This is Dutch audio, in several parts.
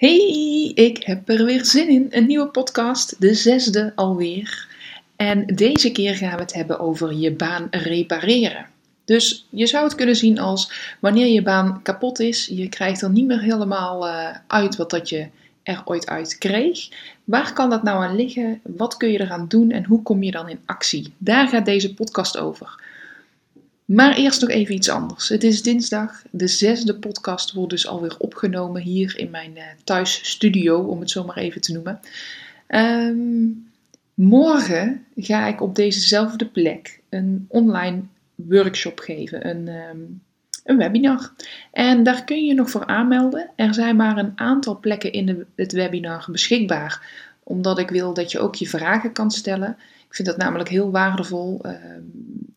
Hey, ik heb er weer zin in. Een nieuwe podcast, de zesde alweer. En deze keer gaan we het hebben over je baan repareren. Dus je zou het kunnen zien als wanneer je baan kapot is, je krijgt er niet meer helemaal uh, uit wat dat je er ooit uit kreeg. Waar kan dat nou aan liggen? Wat kun je eraan doen en hoe kom je dan in actie? Daar gaat deze podcast over. Maar eerst nog even iets anders. Het is dinsdag. De zesde podcast wordt dus alweer opgenomen hier in mijn uh, thuisstudio, om het zo maar even te noemen. Ehm, morgen ga ik op dezezelfde plek een online workshop geven, een, ehm, een webinar. En daar kun je nog voor aanmelden. Er zijn maar een aantal plekken in het webinar beschikbaar, omdat ik wil dat je ook je vragen kan stellen. Ik vind dat namelijk heel waardevol. Uh,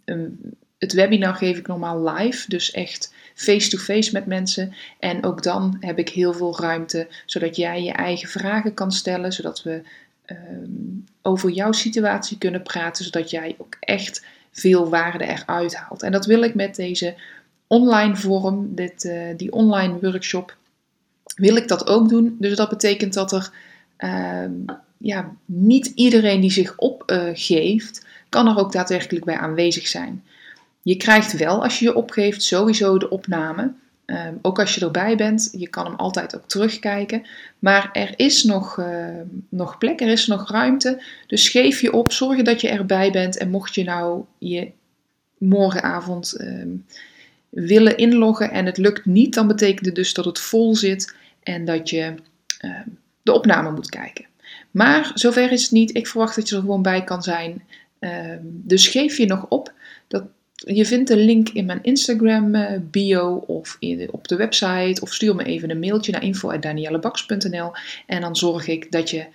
een het webinar geef ik normaal live, dus echt face-to-face met mensen. En ook dan heb ik heel veel ruimte, zodat jij je eigen vragen kan stellen, zodat we ehm, over jouw situatie kunnen praten, zodat jij ook echt veel waarde eruit haalt. En dat wil ik met deze online vorm, dit, uh, die online workshop, wil ik dat ook doen. Dus dat betekent dat er uh, ja, niet iedereen die zich opgeeft, uh, kan er ook daadwerkelijk bij aanwezig zijn. Je krijgt wel, als je je opgeeft, sowieso de opname. Um, ook als je erbij bent, je kan hem altijd ook terugkijken. Maar er is nog, uh, nog plek, er is nog ruimte. Dus geef je op, zorg dat je erbij bent. En mocht je nou je morgenavond um, willen inloggen en het lukt niet, dan betekent het dus dat het vol zit en dat je de opname moet kijken. Maar zover is het niet. Ik verwacht dat je er gewoon bij kan zijn. dus geef je nog op. Dat je vindt de link in mijn Instagram eh, bio of op de website. Of stuur me even een mailtje naar info.daniellebaks.nl en dan zorg ik dat je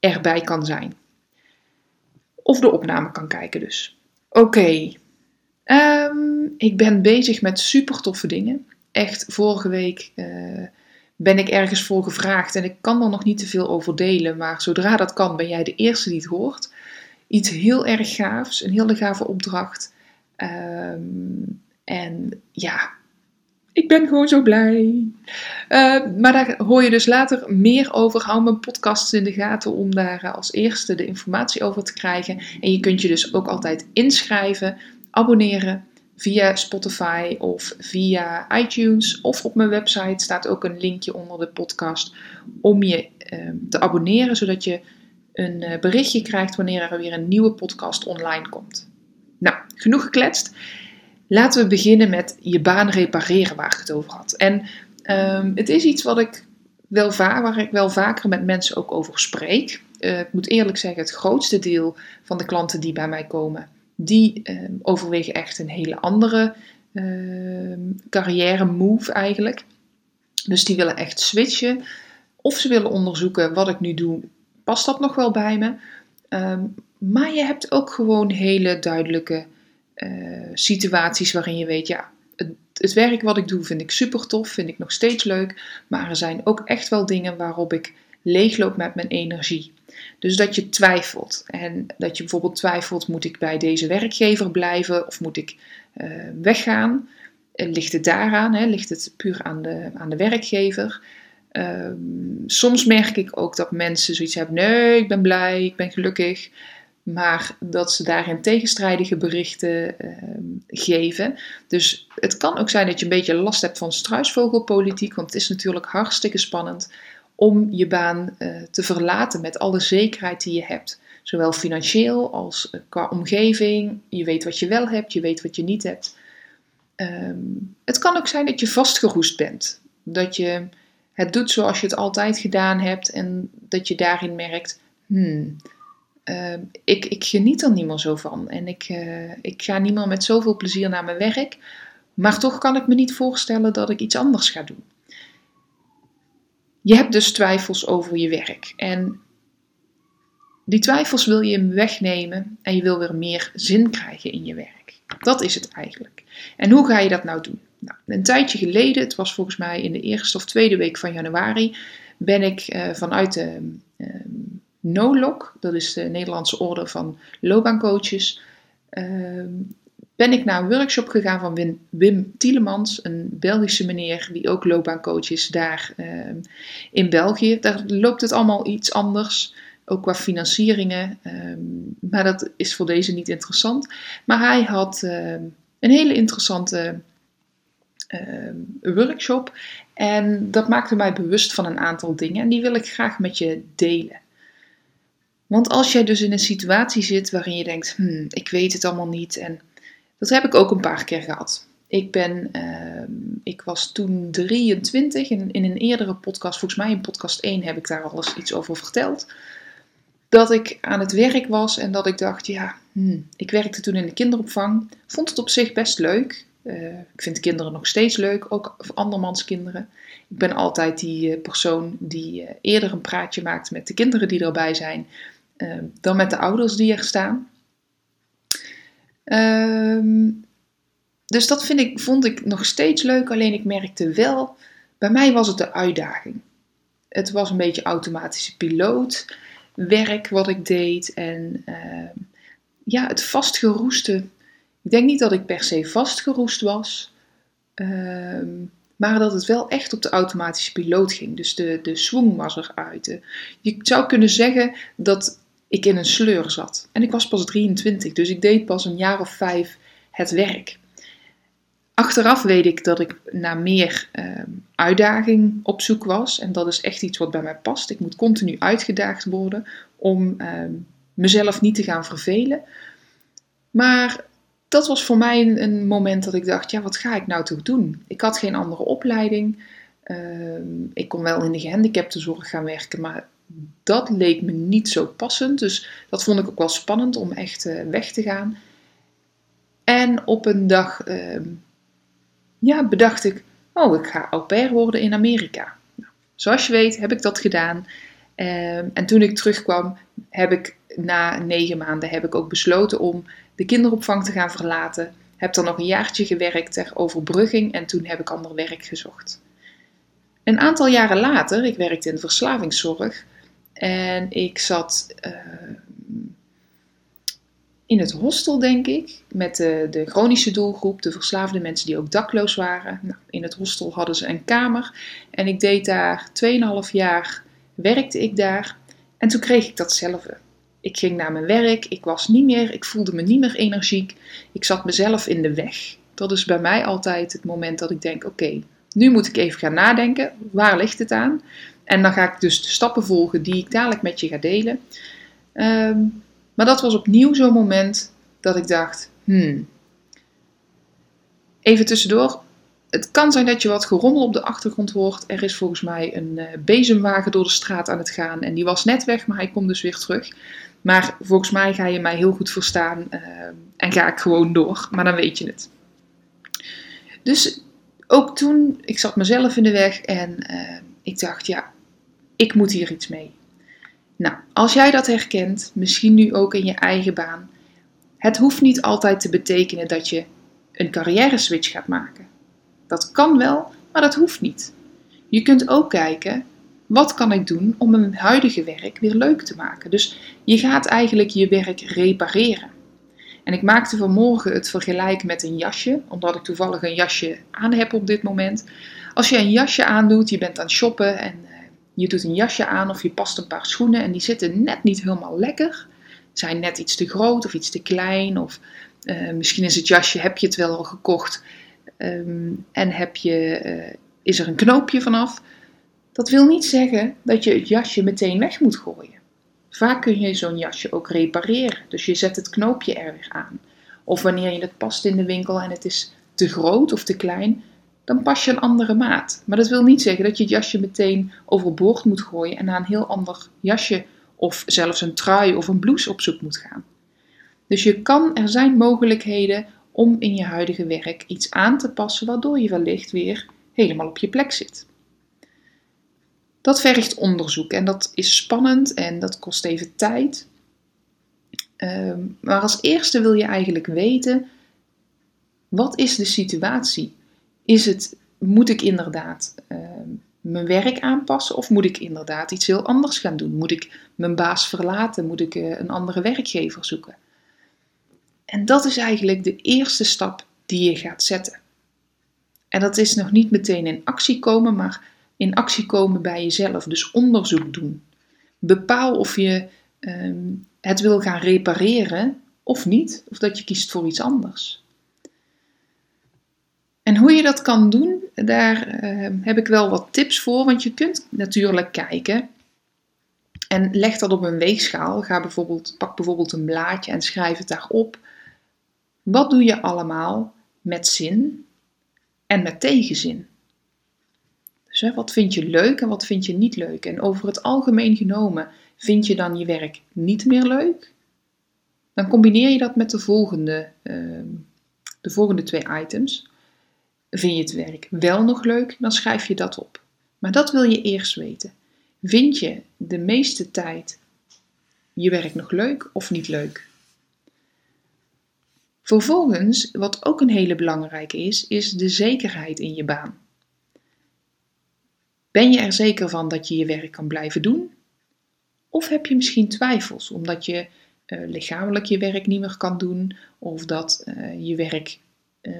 erbij kan zijn. Of de opname kan kijken dus. Oké, ehm, ik ben bezig met super toffe dingen. Echt, vorige week uh, ben ik ergens voor gevraagd en ik kan er nog niet te veel over delen. Maar zodra dat kan, ben jij de eerste die het hoort. Iets heel erg gaafs, een hele gave opdracht. Um, en ja, ik ben gewoon zo blij. Uh, maar daar hoor je dus later meer over. Hou mijn podcasts in de gaten om daar eh, als eerste de informatie over te krijgen. En je kunt je dus ook altijd inschrijven, abonneren via Spotify of via iTunes. Of op mijn website staat ook een linkje onder de podcast om je uh, te abonneren, zodat je een uh, berichtje krijgt wanneer er weer een nieuwe podcast online komt. Nou, genoeg gekletst. Laten we beginnen met je baan repareren, waar ik het over had. En um, het is iets wat ik wel va waar ik wel vaker met mensen ook over spreek. Uh, ik moet eerlijk zeggen, het grootste deel van de klanten die bij mij komen, die uh, overwegen echt een hele andere uh, carrière move eigenlijk. Dus die willen echt switchen. Of ze willen onderzoeken wat ik nu doe, past dat nog wel bij me? Maar je hebt ook gewoon hele duidelijke uh, situaties waarin je weet, ja, het, het, werk wat ik doe vind ik super tof, vind ik nog steeds leuk. Maar er zijn ook echt wel dingen waarop ik leegloop met mijn energie. Dus dat je twijfelt. En dat je bijvoorbeeld twijfelt, moet ik bij deze werkgever blijven of moet ik uh, weggaan? Ligt het daaraan? Hè? Ligt het puur aan de, aan de werkgever? Um, soms merk ik ook dat mensen zoiets hebben: nee, ik ben blij, ik ben gelukkig maar dat ze daarin tegenstrijdige berichten uh, geven. Dus het kan ook zijn dat je een beetje last hebt van struisvogelpolitiek, want het is natuurlijk hartstikke spannend om je baan uh, te verlaten met alle zekerheid die je hebt. Zowel financieel als uh, qua omgeving. Je weet wat je wel hebt, je weet wat je niet hebt. Um, het kan ook zijn dat je vastgeroest bent. Dat je het doet zoals je het altijd gedaan hebt en dat je daarin merkt, hmm, uh, ik, ik geniet er niet meer zo van. En ik, uh, ik ga niet meer met zoveel plezier naar mijn werk. Maar toch kan ik me niet voorstellen dat ik iets anders ga doen. je hebt dus twijfels over je werk. En die twijfels wil je wegnemen en je wil weer meer zin krijgen in je werk. Dat is het eigenlijk. En hoe ga je dat nou doen? Nou, een tijdje geleden, het was volgens mij in de eerste of tweede week van januari, ben ik uh, vanuit de uh, NOLOC, dat is de Nederlandse Orde van Loopbaancoaches, uh, ben ik naar een workshop gegaan van Wim, Wim Tielemans, een Belgische meneer die ook loopbaancoach is daar ehm, in België. Daar loopt het allemaal iets anders, ook qua financieringen, ehm, maar dat is voor deze niet interessant. Maar hij had een hele interessante workshop en dat maakte mij bewust van een aantal dingen en die wil ik graag met je delen. Want als jij dus in een situatie zit waarin je denkt, hmm, ik weet het allemaal niet en dat heb ik ook een paar keer gehad. Ik, ben, uh, ik was toen 23 en in een eerdere podcast, volgens mij in podcast 1 heb ik daar al eens iets over verteld. Dat ik aan het werk was en dat ik dacht, ja, hmm, ik werkte toen in de kinderopvang. Vond het op zich best leuk. Uh, ik vind kinderen nog steeds leuk, ook andermans kinderen. Ik ben altijd die uh, persoon die uh, eerder een praatje maakt met de kinderen die erbij zijn, dan met de ouders die er staan. Um, dus dat vind ik, vond ik nog steeds leuk, alleen ik merkte wel, bij mij was het de uitdaging. Het was een beetje automatische pilootwerk wat ik deed en uh, ja, het vastgeroeste. Ik denk niet dat ik per se vastgeroest was, maar dat het wel echt op de automatische piloot ging. Dus de, de swing was eruit. Je zou kunnen zeggen dat ik in een sleur zat. En ik was pas 23, dus ik deed pas een jaar of vijf het werk. Achteraf weet ik dat ik naar meer uh, uitdaging op zoek was. En dat is echt iets wat bij mij past. Ik moet continu uitgedaagd worden om uh, mezelf niet te gaan vervelen. Maar dat was voor mij een, moment dat ik dacht: ja, wat ga ik nou toch doen? Ik had geen andere opleiding. Uh, ik kon wel in de gehandicaptenzorg gaan werken, maar dat leek me niet zo passend. Dus dat vond ik ook wel spannend om echt uh, weg te gaan. En op een dag uh, ja, bedacht ik, oh, ik ga au pair worden in Amerika. Nou, zoals je weet heb ik dat gedaan. Uh, en toen ik terugkwam, heb ik na negen maanden heb ik ook besloten om de kinderopvang te gaan verlaten. Heb dan nog een jaartje gewerkt ter overbrugging en toen heb ik ander werk gezocht. Een aantal jaren later, ik werkte in verslavingszorg, en ik zat uh, in het hostel, denk ik, met de, de, chronische doelgroep, de verslaafde mensen die ook dakloos waren. Nou, in het hostel hadden ze een kamer en ik deed daar 2,5 jaar, werkte ik daar. En toen kreeg ik datzelfde. Ik ging naar mijn werk, ik was niet meer, ik voelde me niet meer energiek. Ik zat mezelf in de weg. Dat is bij mij altijd het moment dat ik denk: oké, nu moet ik even gaan nadenken. Waar ligt het aan? En dan ga ik dus de stappen volgen die ik dadelijk met je ga delen. Um, maar dat was opnieuw zo'n moment dat ik dacht: hmm. Even tussendoor. Het kan zijn dat je wat gerommel op de achtergrond hoort. Er is volgens mij een uh, bezemwagen door de straat aan het gaan. En die was net weg, maar hij komt dus weer terug. Maar volgens mij ga je mij heel goed verstaan. Uh, en ga ik gewoon door. Maar dan weet je het. Dus ook toen, ik zat mezelf in de weg en uh, ik dacht, ja, ik moet hier iets mee. Nou, als jij dat herkent, misschien nu ook in je eigen baan, het hoeft niet altijd te betekenen dat je een carrière switch gaat maken. Dat kan wel, maar dat hoeft niet. Je kunt ook kijken, wat kan ik doen om mijn huidige werk weer leuk te maken? Dus je gaat eigenlijk je werk repareren. En ik maakte vanmorgen het vergelijk met een jasje, omdat ik toevallig een jasje aan heb op dit moment. Als je een jasje aandoet, je bent aan het shoppen en je doet een jasje aan of je past een paar schoenen en die zitten net niet helemaal lekker. Zijn net iets te groot of iets te klein. Of uh, misschien is het jasje, heb je het wel al gekocht um, en heb je, uh, is er een knoopje vanaf. Dat wil niet zeggen dat je het jasje meteen weg moet gooien. Vaak kun je zo'n jasje ook repareren. Dus je zet het knoopje er weer aan. Of wanneer je het past in de winkel en het is te groot of te klein, dan pas je een andere maat. Maar dat wil niet zeggen dat je het jasje meteen overboord moet gooien en naar een heel ander jasje of zelfs een trui of een blouse op zoek moet gaan. Dus je kan, er zijn mogelijkheden om in je huidige werk iets aan te passen waardoor je wellicht weer helemaal op je plek zit. Dat vergt onderzoek en dat is spannend en dat kost even tijd. Ehm, maar als eerste wil je eigenlijk weten, wat is de situatie? Is het, moet ik inderdaad ehm, mijn werk aanpassen of moet ik inderdaad iets heel anders gaan doen? Moet ik mijn baas verlaten? Moet ik uh, een andere werkgever zoeken? En dat is eigenlijk de eerste stap die je gaat zetten. En dat is nog niet meteen in actie komen, maar in actie komen bij jezelf. Dus onderzoek doen. Bepaal of je ehm, het wil gaan repareren of niet, of dat je kiest voor iets anders. En hoe je dat kan doen, daar ehm, heb ik wel wat tips voor, want je kunt natuurlijk kijken en leg dat op een weegschaal. Ga bijvoorbeeld, pak bijvoorbeeld een blaadje en schrijf het daarop. Wat doe je allemaal met zin en met tegenzin? Dus wat vind je leuk en wat vind je niet leuk? En over het algemeen genomen, vind je dan je werk niet meer leuk? Dan combineer je dat met de volgende, ehm, de volgende twee items. Vind je het werk wel nog leuk, dan schrijf je dat op. Maar dat wil je eerst weten. Vind je de meeste tijd je werk nog leuk of niet leuk? Vervolgens, wat ook een hele belangrijke is, is de zekerheid in je baan. Ben je er zeker van dat je je werk kan blijven doen? Of heb je misschien twijfels omdat je uh, lichamelijk je werk niet meer kan doen, of dat uh, je werk uh,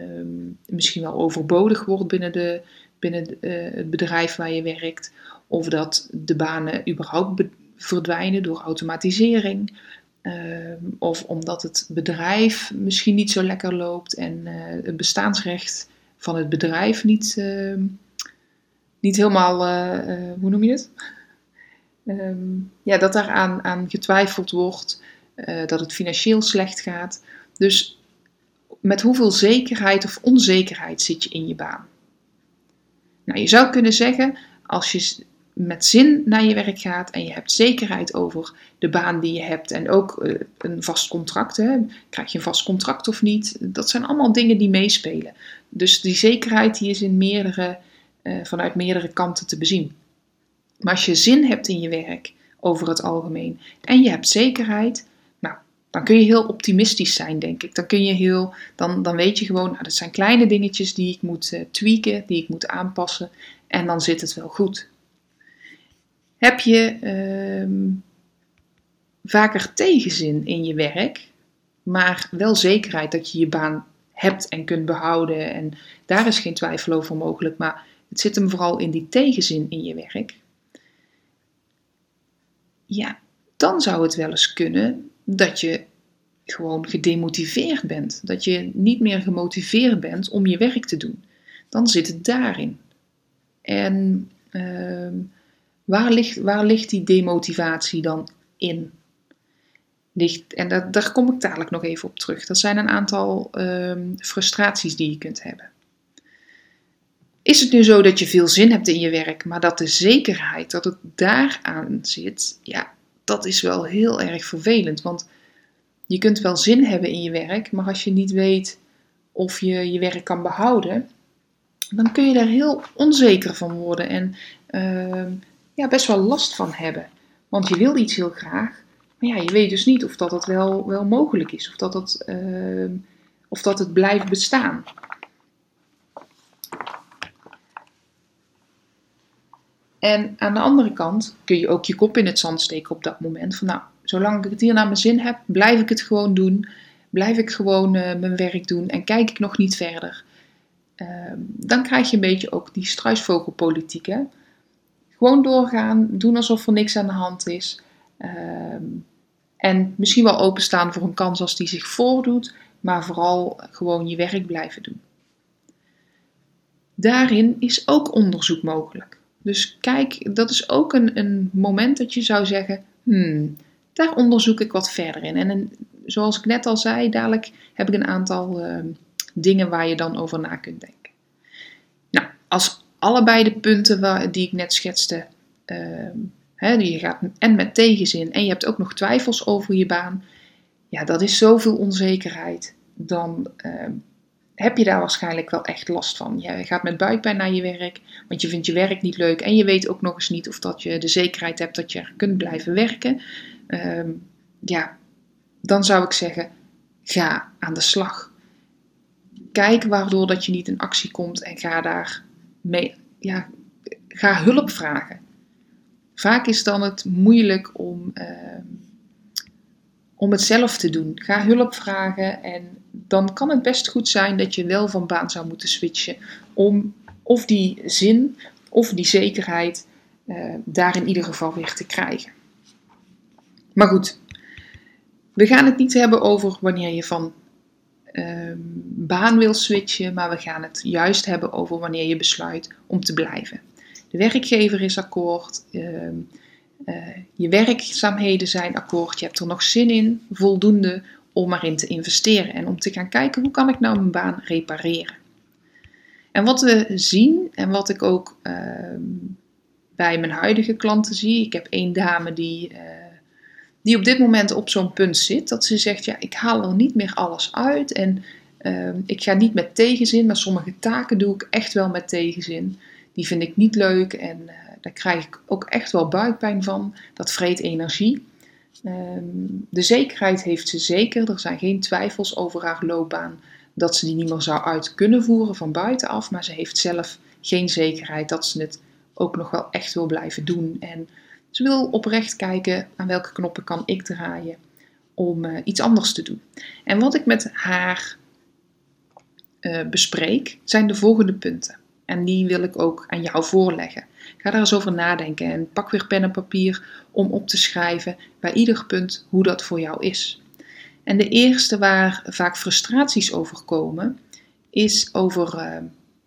misschien wel overbodig wordt binnen, de, binnen uh, het bedrijf waar je werkt, of dat de banen überhaupt verdwijnen door automatisering, ehm, of omdat het bedrijf misschien niet zo lekker loopt en het bestaansrecht van het bedrijf niet ehm, niet helemaal, uh, hoe noem je het? Um, ja, dat daar aan, getwijfeld wordt, dat het financieel slecht gaat. Dus met hoeveel zekerheid of onzekerheid zit je in je baan? Nou, je zou kunnen zeggen, als je met zin naar je werk gaat en je hebt zekerheid over de baan die je hebt en ook uh, een vast contract, hè, krijg je een vast contract of niet, dat zijn allemaal dingen die meespelen. Dus die zekerheid die is in meerdere uh, vanuit meerdere kanten te bezien. Maar als je zin hebt in je werk over het algemeen en je hebt zekerheid, dan kun je heel optimistisch zijn, denk ik. Dan kun je heel, dan, dan weet je gewoon, nou, dat zijn kleine dingetjes die ik moet uh, tweaken, die ik moet aanpassen en dan zit het wel goed. Heb je uh, vaker tegenzin in je werk, maar wel zekerheid dat je je baan hebt en kunt behouden en daar is geen twijfel over mogelijk, maar het zit hem vooral in die tegenzin in je werk. Ja, dan zou het wel eens kunnen dat je gewoon gedemotiveerd bent. Dat je niet meer gemotiveerd bent om je werk te doen. Dan zit het daarin. En uh, waar, ligt, waar ligt die demotivatie dan in? Ligt, en daar kom ik dadelijk nog even op terug. Dat zijn een aantal uh, frustraties die je kunt hebben. Is het nu zo dat je veel zin hebt in je werk, maar dat de zekerheid dat het daaraan zit, ja, dat is wel heel erg vervelend. Want je kunt wel zin hebben in je werk, maar als je niet weet of je je werk kan behouden, dan kun je daar heel onzeker van worden en uh, ja, best wel last van hebben. Want je wil iets heel graag, maar ja, je weet dus niet of dat het wel, wel mogelijk is, of dat het, uh, of dat het blijft bestaan. En aan de andere kant kun je ook je kop in het zand steken op dat moment. Van nou, zolang ik het hier naar mijn zin heb, blijf ik het gewoon doen. Blijf ik gewoon uh, mijn werk doen en kijk ik nog niet verder. Uh, dan krijg je een beetje ook die struisvogelpolitiek. Hè? Gewoon doorgaan, doen alsof er niks aan de hand is. Uh, en misschien wel openstaan voor een kans als die zich voordoet, maar vooral gewoon je werk blijven doen. Daarin is ook onderzoek mogelijk. Dus kijk, dat is ook een, een moment dat je zou zeggen: hmm, daar onderzoek ik wat verder in. En zoals ik net al zei, dadelijk heb ik een aantal uh, dingen waar je dan over na kunt denken. Nou, als allebei de punten waar, die ik net schetste, uh, hè, je gaat en met tegenzin en je hebt ook nog twijfels over je baan, ja, dat is zoveel onzekerheid. Dan uh, heb je daar waarschijnlijk wel echt last van. Je gaat met buikpijn naar je werk, want je vindt je werk niet leuk en je weet ook nog eens niet of dat je de zekerheid hebt dat je er kunt blijven werken. Ehm, ja, dan zou ik zeggen, ga aan de slag. Kijk waardoor dat je niet in actie komt en ga daar mee, ja, ga hulp vragen. Vaak is dan het moeilijk om, ehm, om het zelf te doen. Ga hulp vragen en dan kan het best goed zijn dat je wel van baan zou moeten switchen om of die zin of die zekerheid uh, daar in ieder geval weer te krijgen. Maar goed, we gaan het niet hebben over wanneer je van ehm, baan wil switchen, maar we gaan het juist hebben over wanneer je besluit om te blijven. De werkgever is akkoord, ehm, eh, je werkzaamheden zijn akkoord, je hebt er nog zin in, voldoende om erin te investeren en om te gaan kijken hoe kan ik nou mijn baan repareren. En wat we zien en wat ik ook ehm, bij mijn huidige klanten zie, ik heb één dame die, uh, die op dit moment op zo'n punt zit dat ze zegt, ja, ik haal er niet meer alles uit en ehm, ik ga niet met tegenzin, maar sommige taken doe ik echt wel met tegenzin. Die vind ik niet leuk en uh, daar krijg ik ook echt wel buikpijn van. Dat vreet energie. Ehm, de zekerheid heeft ze zeker. Er zijn geen twijfels over haar loopbaan dat ze die niet meer zou uit kunnen voeren van buitenaf. Maar ze heeft zelf geen zekerheid dat ze het ook nog wel echt wil blijven doen. En ze wil oprecht kijken aan welke knoppen kan ik draaien om uh, iets anders te doen. En wat ik met haar uh, bespreek zijn de volgende punten. En die wil ik ook aan jou voorleggen. Ga daar eens over nadenken en pak weer pen en papier om op te schrijven bij ieder punt hoe dat voor jou is. En de eerste waar vaak frustraties over komen, is over, uh,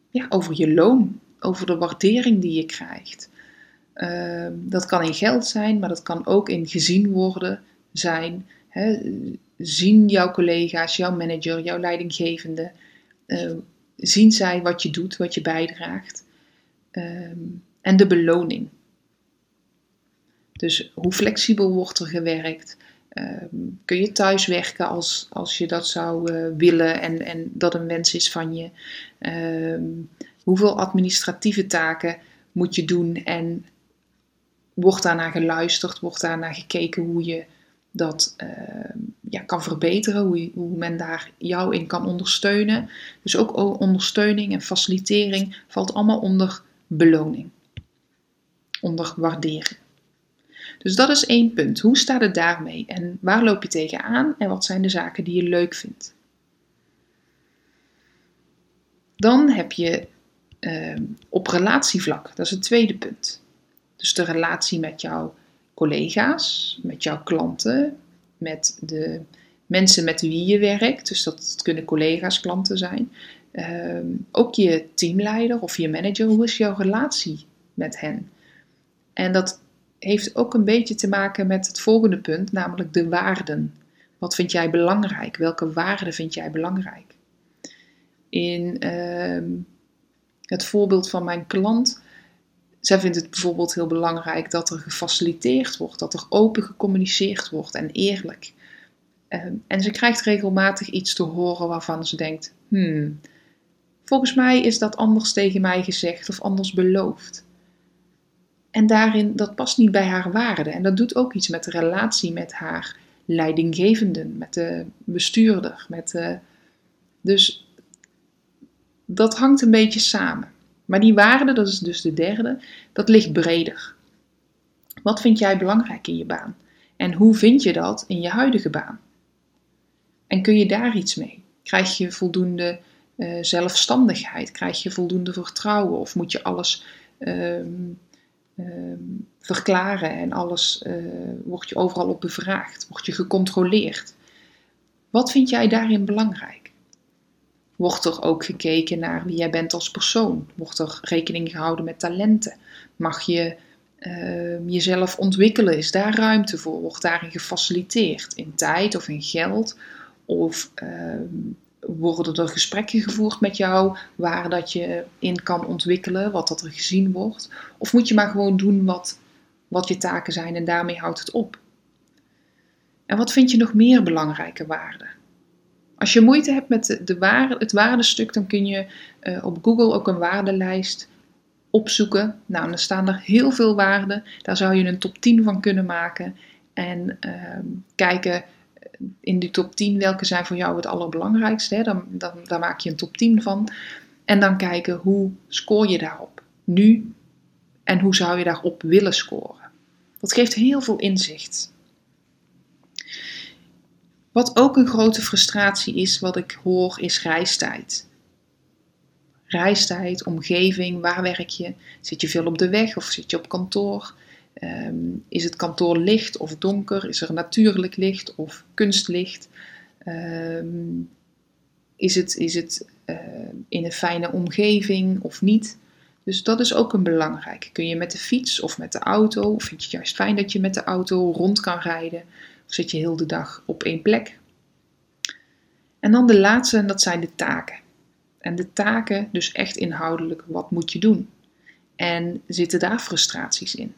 ja, over je loon, over de waardering die je krijgt. Uh, dat kan in geld zijn, maar dat kan ook in gezien worden zijn. Hè. Zien jouw collega's, jouw manager, jouw leidinggevende, uh, zien zij wat je doet, wat je bijdraagt. Um, en de beloning. Dus hoe flexibel wordt er gewerkt? Um, kun je thuis werken als, als je dat zou uh, willen en, en dat een wens is van je? Um, hoeveel administratieve taken moet je doen en wordt daarnaar geluisterd, wordt daarnaar gekeken hoe je dat uh, ja, kan verbeteren, hoe, hoe men daar jou in kan ondersteunen. Dus ook ondersteuning en facilitering valt allemaal onder beloning onder waarderen. Dus dat is één punt. Hoe staat het daarmee en waar loop je tegenaan en wat zijn de zaken die je leuk vindt? Dan heb je uh, op relatievlak, dat is het tweede punt. Dus de relatie met jouw collega's, met jouw klanten, met de mensen met wie je werkt. Dus dat kunnen collega's, klanten zijn. Uh, ook je teamleider of je manager. Hoe is jouw relatie met hen? En dat heeft ook een beetje te maken met het volgende punt, namelijk de waarden. Wat vind jij belangrijk? Welke waarden vind jij belangrijk? In uh, het voorbeeld van mijn klant, zij vindt het bijvoorbeeld heel belangrijk dat er gefaciliteerd wordt, dat er open gecommuniceerd wordt en eerlijk. Uh, en ze krijgt regelmatig iets te horen waarvan ze denkt: hmm, volgens mij is dat anders tegen mij gezegd of anders beloofd. En daarin, dat past niet bij haar waarde. En dat doet ook iets met de relatie met haar leidinggevenden, met de bestuurder. Met dus dat hangt een beetje samen. Maar die waarde, dat is dus de derde, dat ligt breder. Wat vind jij belangrijk in je baan? En hoe vind je dat in je huidige baan? En kun je daar iets mee? Krijg je voldoende uh, zelfstandigheid? Krijg je voldoende vertrouwen? Of moet je alles uh, Ehm, verklaren en alles uh, word je overal op bevraagd, word je gecontroleerd. Wat vind jij daarin belangrijk? Wordt er ook gekeken naar wie jij bent als persoon? Wordt er rekening gehouden met talenten? Mag je uh, jezelf ontwikkelen? Is daar ruimte voor? Wordt daarin gefaciliteerd? In tijd of in geld? Of uh, worden er gesprekken gevoerd met jou waar dat je in kan ontwikkelen, wat dat er gezien wordt? Of moet je maar gewoon doen wat, wat je taken zijn en daarmee houdt het op? En wat vind je nog meer belangrijke waarden? Als je moeite hebt met de waarde, het waardestuk, dan kun je uh, op Google ook een waardelijst opzoeken. Nou, dan staan er heel veel waarden. Daar zou je een top 10 van kunnen maken. En uh, kijken in die top 10 welke zijn voor jou het allerbelangrijkste. Hè? Dan, dan, daar maak je een top 10 van. En dan kijken hoe scoor je daarop nu en hoe zou je daarop willen scoren. Dat geeft heel veel inzicht. Wat ook een grote frustratie is, wat ik hoor, is reistijd. Reistijd, omgeving, waar werk je? Zit je veel op de weg of zit je op kantoor? Ehm, is het kantoor licht of donker? Is er natuurlijk licht of kunstlicht? Ehm, is het, is het uh, in een fijne omgeving of niet? Dus dat is ook een belangrijke. Kun je met de fiets of met de auto, of vind je het juist fijn dat je met de auto rond kan rijden? Of zit je heel de dag op één plek? En dan de laatste, en dat zijn de taken. En de taken, dus echt inhoudelijk, wat moet je doen? En zitten daar frustraties in?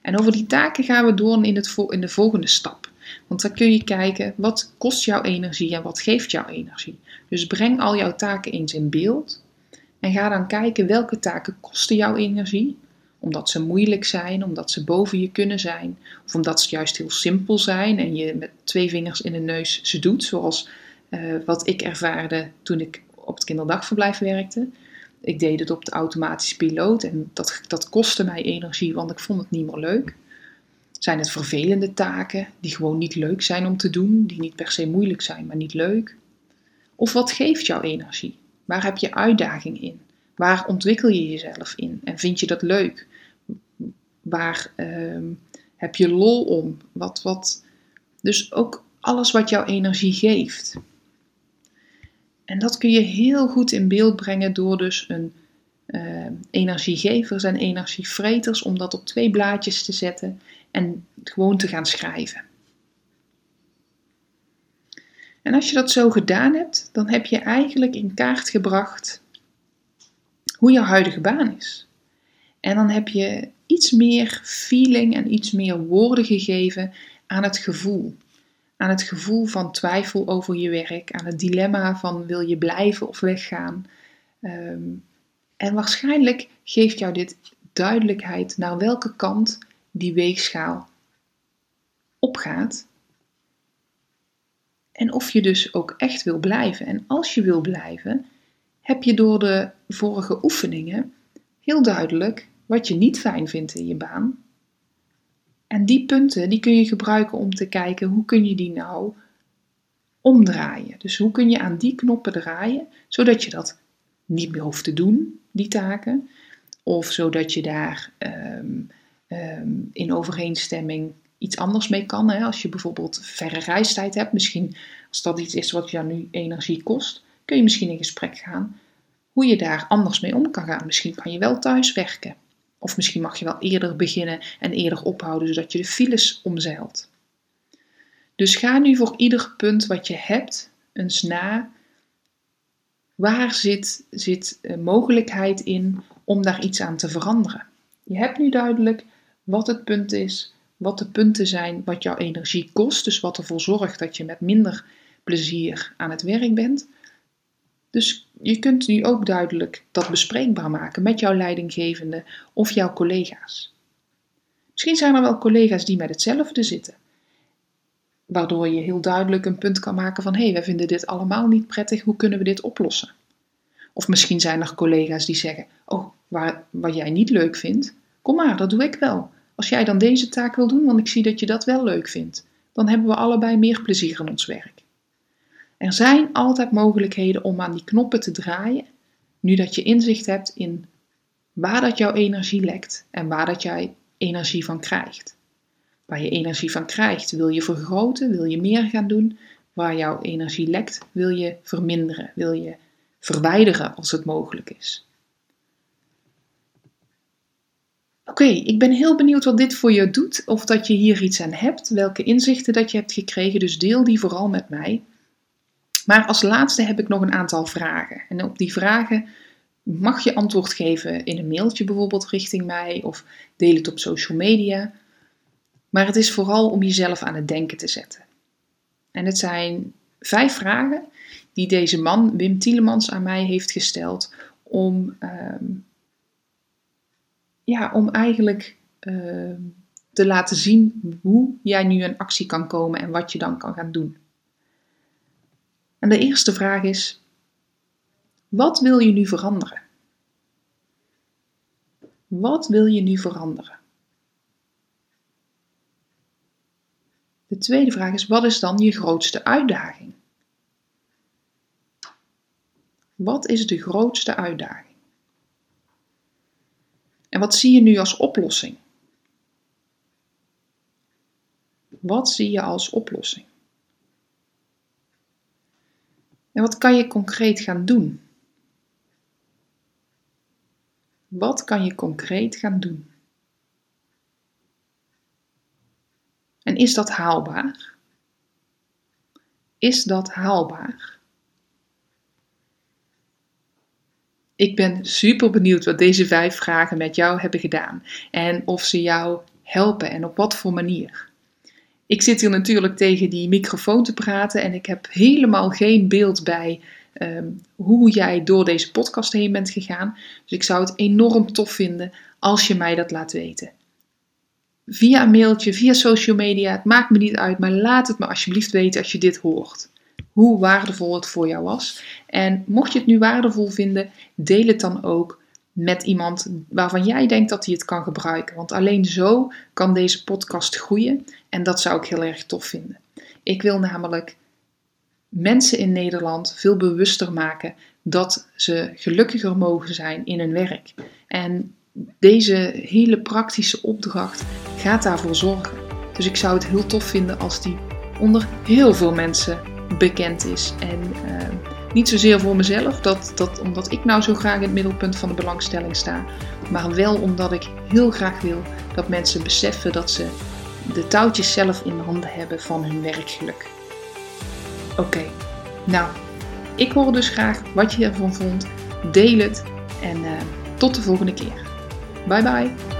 En over die taken gaan we door in, het, in de volgende stap. Want dan kun je kijken, wat kost jouw energie en wat geeft jouw energie? Dus breng al jouw taken eens in beeld. En ga dan kijken welke taken kosten jouw energie. Omdat ze moeilijk zijn, omdat ze boven je kunnen zijn. Of omdat ze juist heel simpel zijn en je met twee vingers in de neus ze doet. Zoals uh, wat ik ervaarde toen ik op het kinderdagverblijf werkte. Ik deed het op de automatische piloot en dat, dat kostte mij energie, want ik vond het niet meer leuk. Zijn het vervelende taken die gewoon niet leuk zijn om te doen, die niet per se moeilijk zijn, maar niet leuk? Of wat geeft jouw energie? Waar heb je uitdaging in? Waar ontwikkel je jezelf in en vind je dat leuk? Waar uh, heb je lol om? Wat, wat, dus ook alles wat jouw energie geeft. En dat kun je heel goed in beeld brengen door dus een uh, energiegevers en energievreters, om dat op twee blaadjes te zetten en gewoon te gaan schrijven. En als je dat zo gedaan hebt, dan heb je eigenlijk in kaart gebracht hoe je huidige baan is. En dan heb je iets meer feeling en iets meer woorden gegeven aan het gevoel aan het gevoel van twijfel over je werk, aan het dilemma van wil je blijven of weggaan. Ehm, en waarschijnlijk geeft jou dit duidelijkheid naar welke kant die weegschaal opgaat. En of je dus ook echt wil blijven. En als je wil blijven, heb je door de vorige oefeningen heel duidelijk wat je niet fijn vindt in je baan en die punten die kun je gebruiken om te kijken hoe kun je die nou omdraaien. Dus hoe kun je aan die knoppen draaien, zodat je dat niet meer hoeft te doen, die taken. Of zodat je daar ehm, ehm, in overeenstemming iets anders mee kan. Hè? Als je bijvoorbeeld verre reistijd hebt, misschien als dat iets is wat jou nu energie kost, kun je misschien in gesprek gaan hoe je daar anders mee om kan gaan. Misschien kan je wel thuis werken. Of misschien mag je wel eerder beginnen en eerder ophouden, zodat je de files omzeilt. Dus ga nu voor ieder punt wat je hebt eens na. Waar zit, zit mogelijkheid in om daar iets aan te veranderen? Je hebt nu duidelijk wat het punt is, wat de punten zijn, wat jouw energie kost, dus wat ervoor zorgt dat je met minder plezier aan het werk bent. Dus je kunt nu ook duidelijk dat bespreekbaar maken met jouw leidinggevende of jouw collega's. Misschien zijn er wel collega's die met hetzelfde zitten, waardoor je heel duidelijk een punt kan maken van hé, hey, wij vinden dit allemaal niet prettig, hoe kunnen we dit oplossen? Of misschien zijn er collega's die zeggen, oh, waar, wat jij niet leuk vindt, kom maar, dat doe ik wel. Als jij dan deze taak wil doen, want ik zie dat je dat wel leuk vindt, dan hebben we allebei meer plezier in ons werk. Er zijn altijd mogelijkheden om aan die knoppen te draaien, nu dat je inzicht hebt in waar dat jouw energie lekt en waar dat jij energie van krijgt. Waar je energie van krijgt, wil je vergroten, wil je meer gaan doen. Waar jouw energie lekt, wil je verminderen, wil je verwijderen als het mogelijk is. Oké, ik ben heel benieuwd wat dit voor je doet, of dat je hier iets aan hebt, welke inzichten dat je hebt gekregen, dus deel die vooral met mij. Maar als laatste heb ik nog een aantal vragen. En op die vragen mag je antwoord geven in een mailtje bijvoorbeeld richting mij of deel het op social media. Maar het is vooral om jezelf aan het denken te zetten. En het zijn vijf vragen die deze man, Wim Tielemans, aan mij heeft gesteld om, ehm, ja, om eigenlijk ehm, te laten zien hoe jij nu in actie kan komen en wat je dan kan gaan doen. En de eerste vraag is: wat wil je nu veranderen? Wat wil je nu veranderen? De tweede vraag is: wat is dan je grootste uitdaging? Wat is de grootste uitdaging? En wat zie je nu als oplossing? Wat zie je als oplossing? En wat kan je concreet gaan doen? Wat kan je concreet gaan doen? En is dat haalbaar? Is dat haalbaar? Ik ben super benieuwd wat deze vijf vragen met jou hebben gedaan en of ze jou helpen en op wat voor manier. Ik zit hier natuurlijk tegen die microfoon te praten en ik heb helemaal geen beeld bij Ehm, hoe jij door deze podcast heen bent gegaan. Dus ik zou het enorm tof vinden als je mij dat laat weten. Via een mailtje, via social media, het maakt me niet uit, maar laat het me alsjeblieft weten als je dit hoort. Hoe waardevol het voor jou was. En mocht je het nu waardevol vinden, deel het dan ook met iemand waarvan jij denkt dat hij het kan gebruiken. Want alleen zo kan deze podcast groeien en dat zou ik heel erg tof vinden. Ik wil namelijk mensen in Nederland veel bewuster maken dat ze gelukkiger mogen zijn in hun werk. En deze hele praktische opdracht gaat daarvoor zorgen. Dus ik zou het heel tof vinden als die onder heel veel mensen bekend is. En uh, niet zozeer voor mezelf, dat, dat, omdat ik nou zo graag in het middelpunt van de belangstelling sta. Maar wel omdat ik heel graag wil dat mensen beseffen dat ze de touwtjes zelf in de handen hebben van hun werkgeluk. Oké, nou, ik hoor dus graag wat je ervan vond. Deel het en uh, tot de volgende keer. Bye bye.